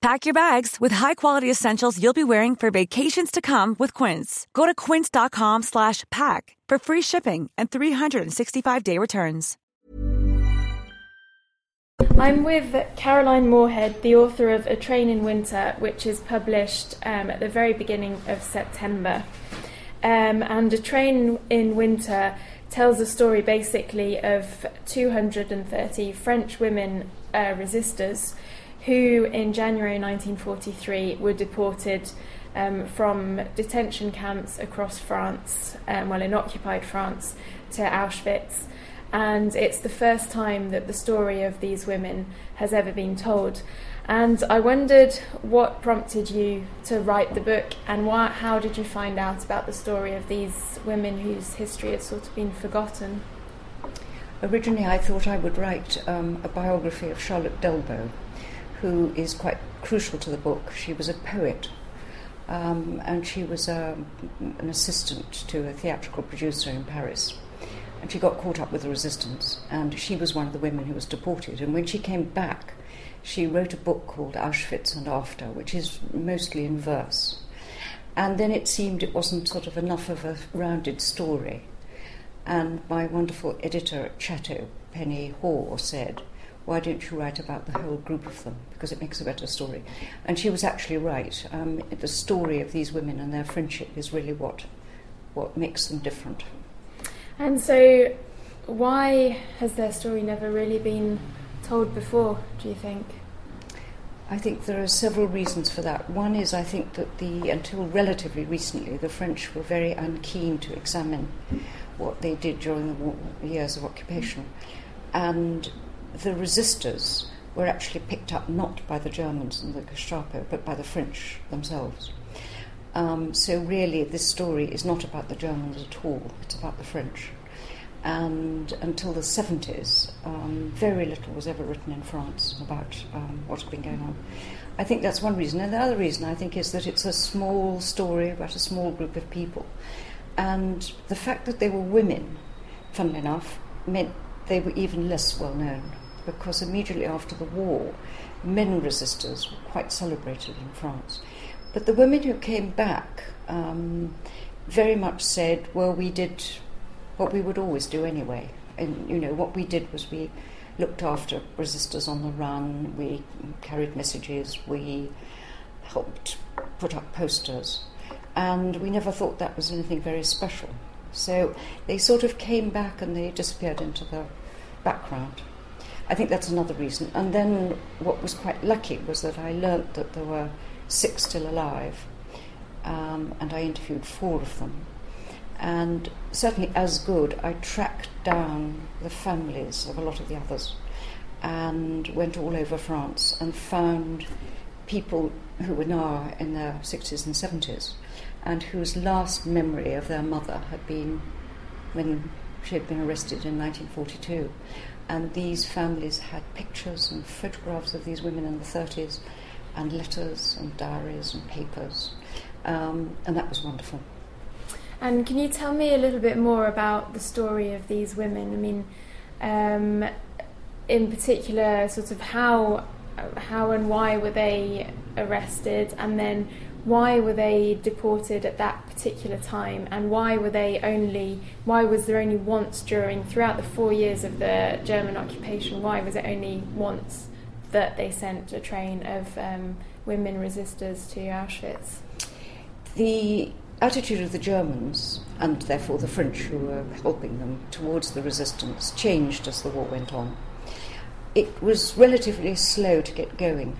Pack your bags with high-quality essentials you'll be wearing for vacations to come with Quince. Go to quince.com slash pack for free shipping and 365-day returns. I'm with Caroline Moorehead, the author of A Train in Winter, which is published um, at the very beginning of September. Um, and A Train in Winter tells a story basically of 230 French women uh, resistors who in January 1943 were deported um, from detention camps across France, um, well, in occupied France, to Auschwitz. And it's the first time that the story of these women has ever been told. And I wondered what prompted you to write the book and why, how did you find out about the story of these women whose history had sort of been forgotten? Originally, I thought I would write um, a biography of Charlotte Delbo, who is quite crucial to the book. She was a poet, um, and she was a, an assistant to a theatrical producer in Paris. And she got caught up with the resistance, and she was one of the women who was deported. And when she came back, she wrote a book called Auschwitz and After, which is mostly in verse. And then it seemed it wasn't sort of enough of a rounded story. And my wonderful editor at Chatto, Penny Hoare, said, why don't you write about the whole group of them? Because it makes a better story. And she was actually right. Um, the story of these women and their friendship is really what, what makes them different. And so, why has their story never really been told before, do you think? I think there are several reasons for that. One is I think that the until relatively recently the French were very unkeen to examine what they did during the war, years of occupation, and the resistors were actually picked up not by the Germans and the Gestapo, but by the French themselves. Um, so really, this story is not about the Germans at all; it's about the French. And until the 70s, um, very little was ever written in France about um, what had been going on. I think that's one reason. And the other reason, I think, is that it's a small story about a small group of people. And the fact that they were women, funnily enough, meant they were even less well known because immediately after the war, men resistors were quite celebrated in France. But the women who came back um, very much said, well, we did what we would always do anyway. And, you know, what we did was we looked after resistors on the run, we carried messages, we helped put up posters, and we never thought that was anything very special. So they sort of came back and they disappeared into the background. I think that's another reason. And then what was quite lucky was that I learnt that there were six still alive, um, and I interviewed four of them. And certainly, as good, I tracked down the families of a lot of the others and went all over France and found people who were now in their 60s and 70s and whose last memory of their mother had been when she had been arrested in 1942. And these families had pictures and photographs of these women in the 30s, and letters and diaries and papers. Um, and that was wonderful. And can you tell me a little bit more about the story of these women? I mean, um, in particular, sort of how, how and why were they arrested, and then why were they deported at that particular time, and why were they only, why was there only once during throughout the four years of the German occupation? Why was it only once that they sent a train of um, women resistors to Auschwitz? The attitude of the Germans, and therefore the French who were helping them towards the resistance, changed as the war went on. It was relatively slow to get going.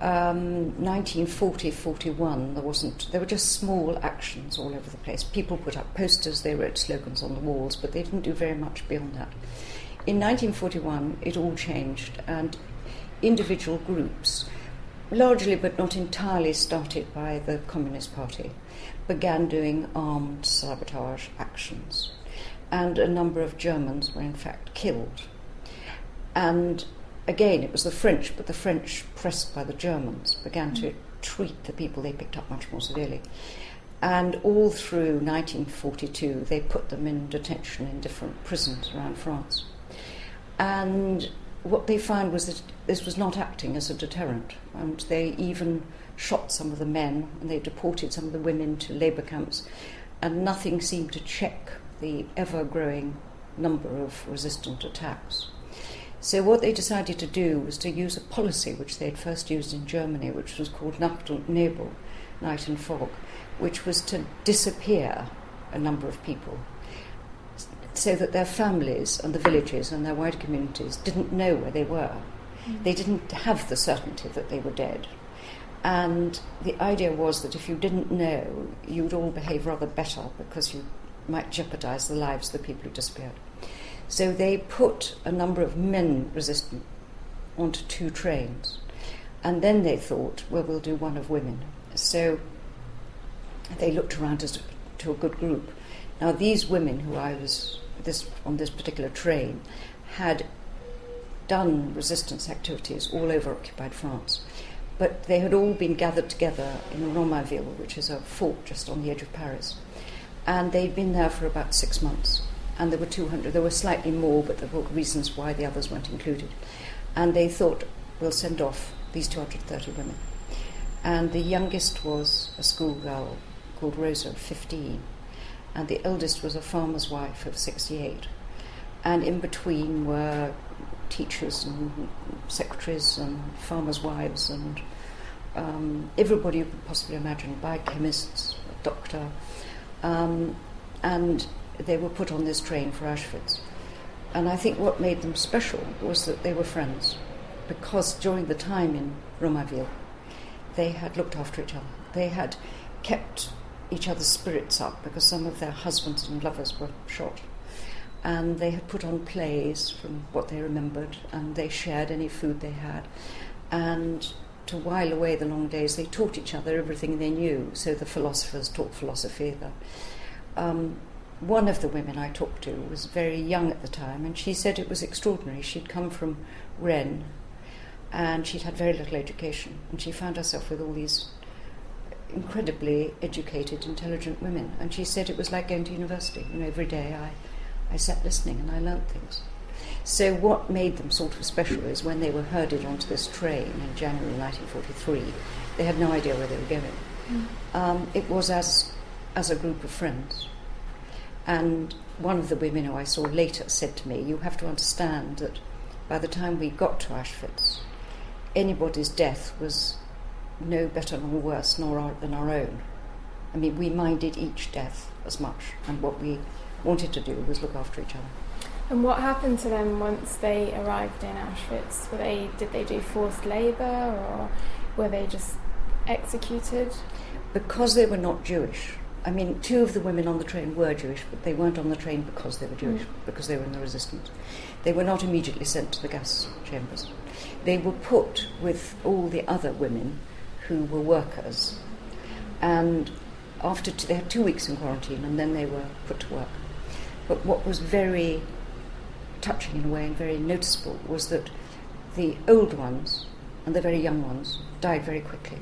Um, 1940 41, there wasn't. There were just small actions all over the place. People put up posters, they wrote slogans on the walls, but they didn't do very much beyond that. In 1941, it all changed, and individual groups, largely but not entirely started by the Communist Party, began doing armed sabotage actions. And a number of Germans were in fact killed. And again, it was the French, but the French, pressed by the Germans, began to treat the people they picked up much more severely. And all through 1942, they put them in detention in different prisons around France. And what they found was that this was not acting as a deterrent, and they even shot some of the men and they deported some of the women to labour camps, and nothing seemed to check the ever growing number of resistant attacks. So, what they decided to do was to use a policy which they had first used in Germany, which was called Nacht und Nebel, night and fog, which was to disappear a number of people so that their families and the villages and their wider communities didn't know where they were. Mm. They didn't have the certainty that they were dead. And the idea was that if you didn't know, you would all behave rather better because you might jeopardize the lives of the people who disappeared. So they put a number of men resistant onto two trains. And then they thought, well, we'll do one of women. So they looked around as to a good group. Now, these women who I was this, on this particular train had done resistance activities all over occupied France. But they had all been gathered together in Romainville, which is a fort just on the edge of Paris. And they'd been there for about six months. And there were 200, there were slightly more, but there were reasons why the others weren't included. And they thought, we'll send off these 230 women. And the youngest was a schoolgirl called Rosa, 15 and the eldest was a farmer's wife of 68. And in between were teachers and secretaries and farmers' wives and um, everybody you could possibly imagine, biochemists, a doctor. Um, and they were put on this train for Auschwitz. And I think what made them special was that they were friends, because during the time in Romainville, they had looked after each other. They had kept each other's spirits up because some of their husbands and lovers were shot. And they had put on plays from what they remembered, and they shared any food they had. And to while away the long days, they taught each other everything they knew. So the philosophers taught philosophy. The, um, one of the women I talked to was very young at the time, and she said it was extraordinary. She'd come from Rennes, and she'd had very little education, and she found herself with all these incredibly educated, intelligent women. And she said it was like going to university. You know, every day I, I sat listening and I learnt things. So what made them sort of special is when they were herded onto this train in January 1943, they had no idea where they were going. Mm. Um, it was as, as a group of friends. And one of the women who I saw later said to me, You have to understand that by the time we got to Auschwitz, anybody's death was no better nor worse nor our, than our own. I mean, we minded each death as much, and what we wanted to do was look after each other. And what happened to them once they arrived in Auschwitz? Were they did they do forced labour, or were they just executed? Because they were not Jewish. I mean, two of the women on the train were Jewish, but they weren't on the train because they were Jewish, mm. because they were in the resistance. They were not immediately sent to the gas chambers. They were put with all the other women who were workers. And after two, they had two weeks in quarantine and then they were put to work. But what was very touching in a way and very noticeable was that the old ones and the very young ones died very quickly.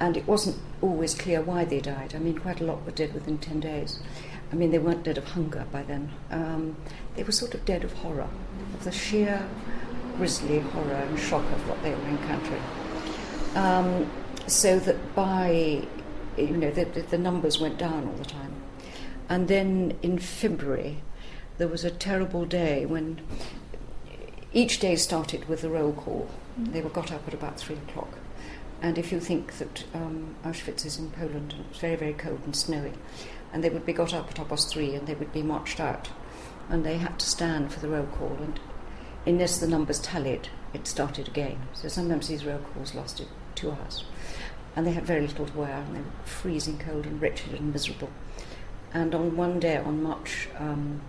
And it wasn't always clear why they died. I mean, quite a lot were dead within 10 days. I mean, they weren't dead of hunger by then. Um, they were sort of dead of horror, of the sheer grisly horror and shock of what they were encountering. Um, so that by, you know, the, the numbers went down all the time. And then in February, there was a terrible day when each day started with the roll call. They were got up at about three o'clock. And if you think that um, Auschwitz is in Poland and it's very, very cold and snowy, and they would be got up at half three and they would be marched out, and they had to stand for the roll call, and unless the numbers tallied, it started again. So sometimes these roll calls lasted two hours, and they had very little to wear, and they were freezing cold and wretched and miserable. And on one day, on March, um,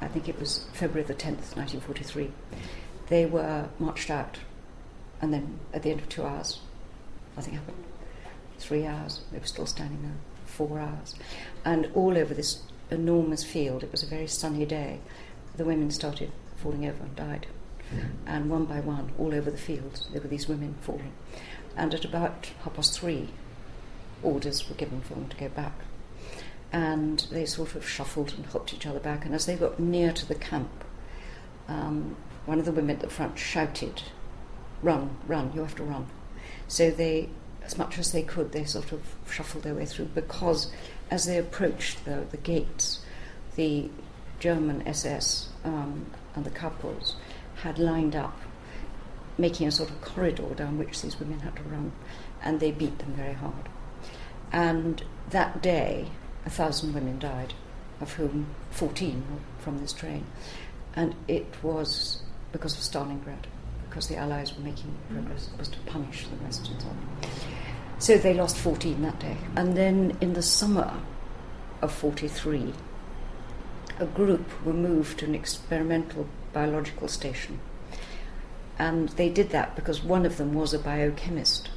I think it was February the 10th, 1943, they were marched out, and then at the end of two hours, nothing happened. Three hours, they were still standing there. Four hours. And all over this enormous field, it was a very sunny day, the women started falling over and died. And one by one, all over the field, there were these women falling. And at about half past three, orders were given for them to go back. And they sort of shuffled and hopped each other back. And as they got near to the camp, um, one of the women at the front shouted, Run, run, you have to run. So they, as much as they could, they sort of shuffled their way through because as they approached the, the gates, the German SS um, and the kapos had lined up, making a sort of corridor down which these women had to run, and they beat them very hard. And that day, a thousand women died, of whom 14 were from this train. And it was because of Stalingrad because the Allies were making progress. Was to punish the rest and so on. So they lost 14 that day. And then in the summer of 43, a group were moved to an experimental biological station. And they did that because one of them was a biochemist.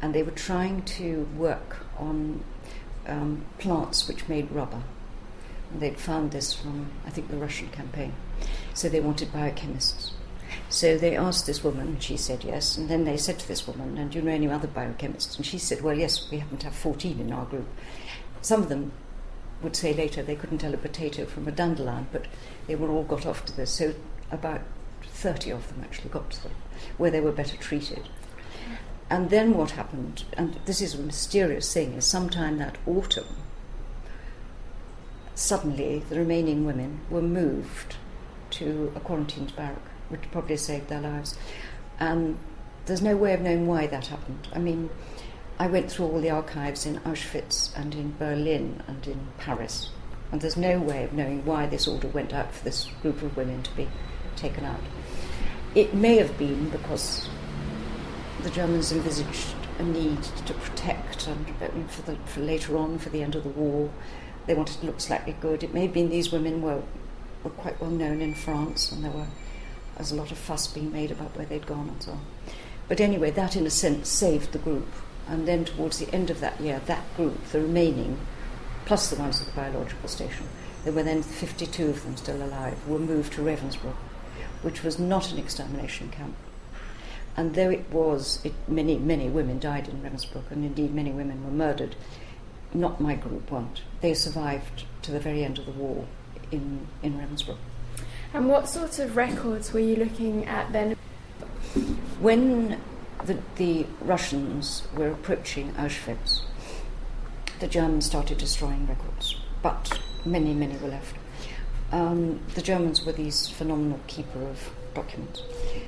And they were trying to work on um, plants which made rubber. And they'd found this from, I think, the Russian campaign. So they wanted biochemists. So they asked this woman, and she said yes. And then they said to this woman, And do you know any other biochemists? And she said, Well, yes, we happen to have 14 in our group. Some of them would say later they couldn't tell a potato from a dandelion, but they were all got off to this. So about 30 of them actually got to them, where they were better treated. And then what happened, and this is a mysterious thing, is sometime that autumn, suddenly the remaining women were moved to a quarantined barrack which probably saved their lives. And there's no way of knowing why that happened. I mean, I went through all the archives in Auschwitz and in Berlin and in Paris, and there's no way of knowing why this order went out for this group of women to be taken out. It may have been because the Germans envisaged a need to protect and for, the, for later on, for the end of the war, they wanted to look slightly good. It may have been these women were, were quite well known in France and there were there's a lot of fuss being made about where they'd gone and so on. But anyway, that in a sense saved the group. And then towards the end of that year, that group, the remaining, plus the ones at the biological station, there were then 52 of them still alive, were moved to Ravensbrück, which was not an extermination camp. And though it was, it, many, many women died in Ravensbrück, and indeed many women were murdered, not my group weren't. They survived to the very end of the war in, in Ravensbrück. And what sort of records were you looking at then? When the, the Russians were approaching Auschwitz, the Germans started destroying records, but many, many were left. Um, the Germans were these phenomenal keeper of documents.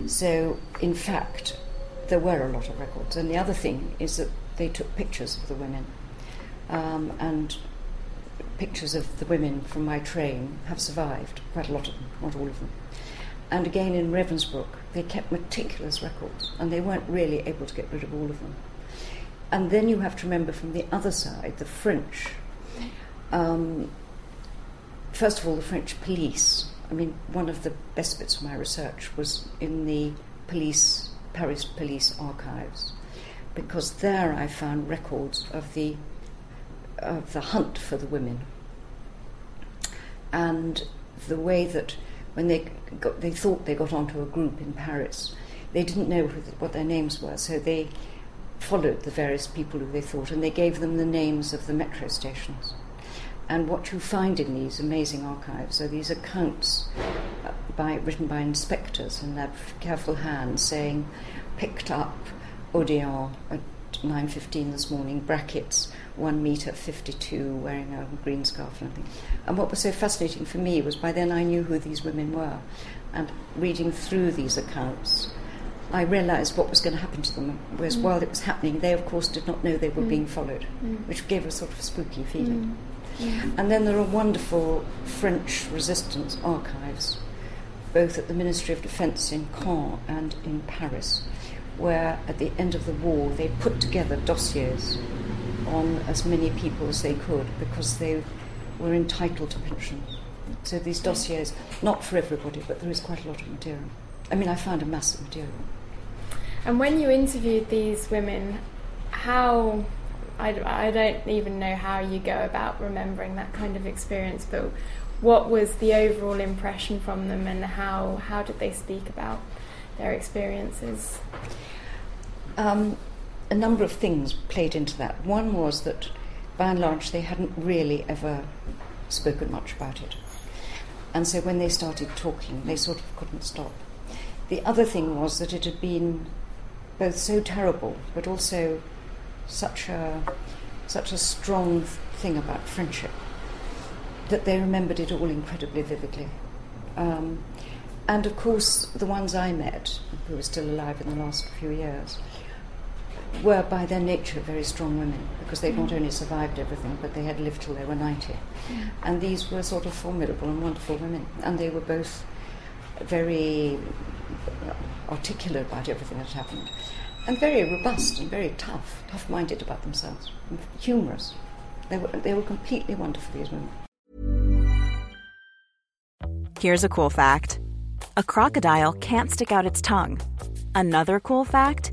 So, in fact, there were a lot of records. And the other thing is that they took pictures of the women. Um, and pictures of the women from my train have survived, quite a lot of them, not all of them. And again in Ravensbrück, they kept meticulous records, and they weren't really able to get rid of all of them. And then you have to remember from the other side, the French. Um, first of all, the French police. I mean, one of the best bits of my research was in the police, Paris police archives, because there I found records of the of the hunt for the women and the way that when they got, they thought they got onto a group in Paris, they didn't know what their names were, so they followed the various people who they thought, and they gave them the names of the metro stations. And what you find in these amazing archives are these accounts uh, by, written by inspectors in their careful hand saying, picked up Odeon at 9.15 this morning, brackets, one metre 52, wearing a green scarf and everything. And what was so fascinating for me was by then I knew who these women were. And reading through these accounts, I realised what was going to happen to them. Whereas Mm. while it was happening, they of course did not know they were Mm. being followed, Mm. which gave a sort of spooky feeling. Mm. And then there are wonderful French resistance archives, both at the Ministry of Defence in Caen and in Paris, where at the end of the war they put together dossiers on as many people as they could because they were entitled to pensions. So these dossiers, not for everybody, but there is quite a lot of material. I mean, I found a mass of material. And when you interviewed these women, how I, I don't even know how you go about remembering that kind of experience, but what was the overall impression from them, and how how did they speak about their experiences? Um, a number of things played into that. One was that, by and large, they hadn't really ever spoken much about it. And so when they started talking, they sort of couldn't stop. The other thing was that it had been both so terrible, but also such a, such a strong thing about friendship that they remembered it all incredibly vividly. Um, and of course, the ones I met, who were still alive in the last few years, were by their nature very strong women because they'd not mm. only survived everything, but they had lived till they were 90. And these were sort of formidable and wonderful women. And they were both very articulate about everything that happened and very robust and very tough, tough minded about themselves, and humorous. They were, they were completely wonderful, these women. Here's a cool fact a crocodile can't stick out its tongue. Another cool fact